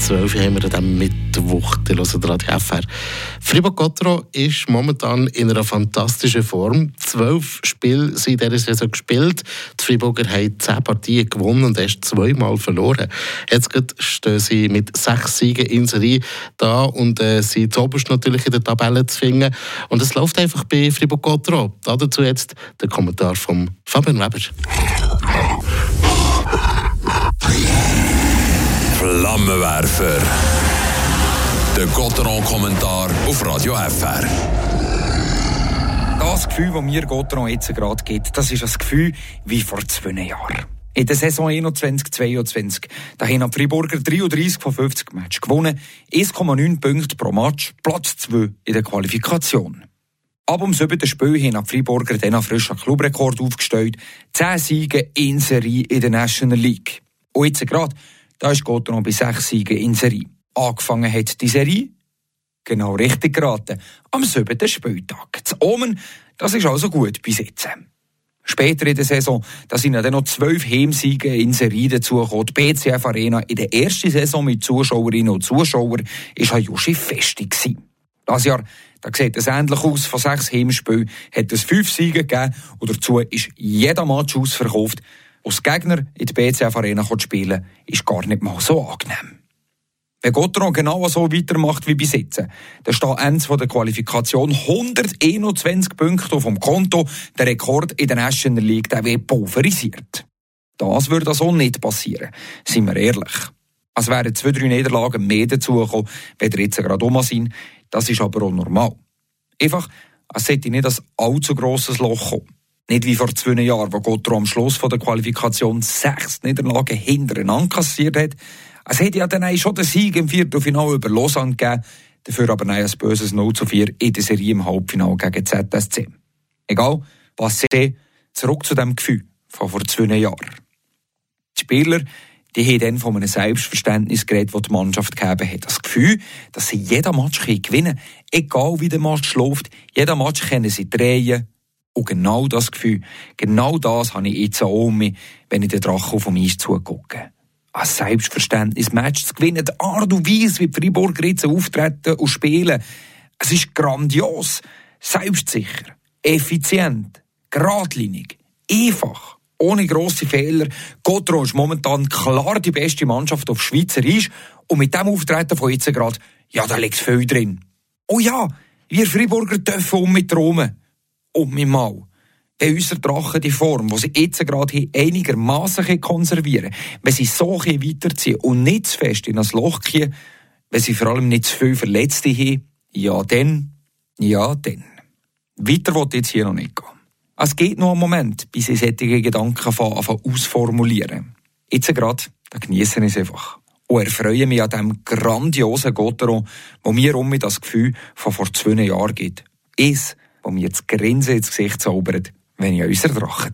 12 haben wir dann Mittwoch, die hören Radio FR. Fribourg Gotro ist momentan in einer fantastischen Form. Zwölf Spiele sind in dieser Saison gespielt. Die Friburger haben zehn Partien gewonnen und erst zweimal verloren. Jetzt stehen sie mit sechs Siegen in Serie da und äh, sind zuoberst natürlich in der Tabelle zu finden. Und es läuft einfach bei Fribourg Gotro. Dazu jetzt der Kommentar von Fabian Weber. Flammenwerfer. Der Gotteron-Kommentar auf Radio FR. Das Gefühl, das mir Gotteron jetzt gerade gibt, das ist das Gefühl wie vor zwei Jahren. In der Saison 21-22 da haben die Friburger 33 von 50 Matches gewonnen, 1,9 Punkte pro Match, Platz 2 in der Qualifikation. Ab dem siebten Spiel haben die Friburger dann einen frischen Clubrekord aufgestellt, 10 Siege in Serie in der National League. Und jetzt gerade da ist noch bei sechs Siegen in Serie. Angefangen hat die Serie, genau richtig geraten, am siebten Spieltag. Das Omen, das ist also gut bis jetzt. Später in der Saison, da sind dann noch zwölf Heimsiege in Serie dazugekommen. Die BCF Arena in der ersten Saison mit Zuschauerinnen und Zuschauern war Hayoshi festig. Das Jahr da sieht es ähnlich aus. Von sechs Heimspielen hat es fünf Siege gegeben und dazu ist jeder Match ausverkauft als Gegner in der BCF Arena spielen ist gar nicht mal so angenehm. Wenn Gotteron genau so weitermacht wie bis jetzt, dann steht Ende der Qualifikation 121 Punkte auf dem Konto. Der Rekord in der National League der wird pulverisiert. Das würde also nicht passieren, sind wir ehrlich. Es wären zwei, drei Niederlagen mehr dazugekommen, wenn jetzt gerade um sind. Das ist aber auch normal. Einfach, es sollte nicht ein allzu grosses Loch kommen. Nicht wie vor zwei Jahren, wo Gotro am Schluss der Qualifikation sechs Niederlagen hintereinander kassiert hat. Es hätte ja dann schon den Sieg im Viertelfinale über Lausanne gegeben, dafür aber ein böses 0 zu 4 in der Serie im Halbfinale gegen ZSC. Egal, was sie zurück zu dem Gefühl von vor zwei Jahren. Die Spieler, die haben dann von einem Selbstverständnis geredet, das die Mannschaft gegeben hat. Das Gefühl, dass sie jeden Match gewinnen können. Egal wie der Match läuft, jeden Match können sie drehen, und genau das Gefühl, genau das habe ich jetzt auch um mich, wenn ich den Drachen auf dem Eis zugucke. Ein Selbstverständnis, Match zu gewinnen, die Art und Weise, wie die Freiburger jetzt auftreten und spielen. Es ist grandios, selbstsicher, effizient, geradlinig, einfach, ohne grosse Fehler. Gotro ist momentan klar die beste Mannschaft auf Schweizer Eis und mit dem Auftreten von jetzt gerade, ja, da liegt viel drin. Oh ja, wir Freiburger dürfen um mit Romen um mich mal. Wenn unsere Drachen die Form, die sie jetzt gerade einigermaßen konservieren wenn sie so weiterziehen und nicht zu fest in ein Loch gehen, wenn sie vor allem nicht zu viele Verletzte haben, ja dann, ja dann. Weiter ich jetzt hier noch nicht gehen. Es geht noch einen Moment, bis ich solche Gedanken anfangen ausformulieren. Jetzt gerade, da genieße ich es einfach. Und erfreue mich an dem grandiosen Gotteron, wo mir um das Gefühl von vor zwei Jahren gibt. Es wo mir jetzt Grinsen ins Gesicht zaubert, wenn ich an unsere Drachen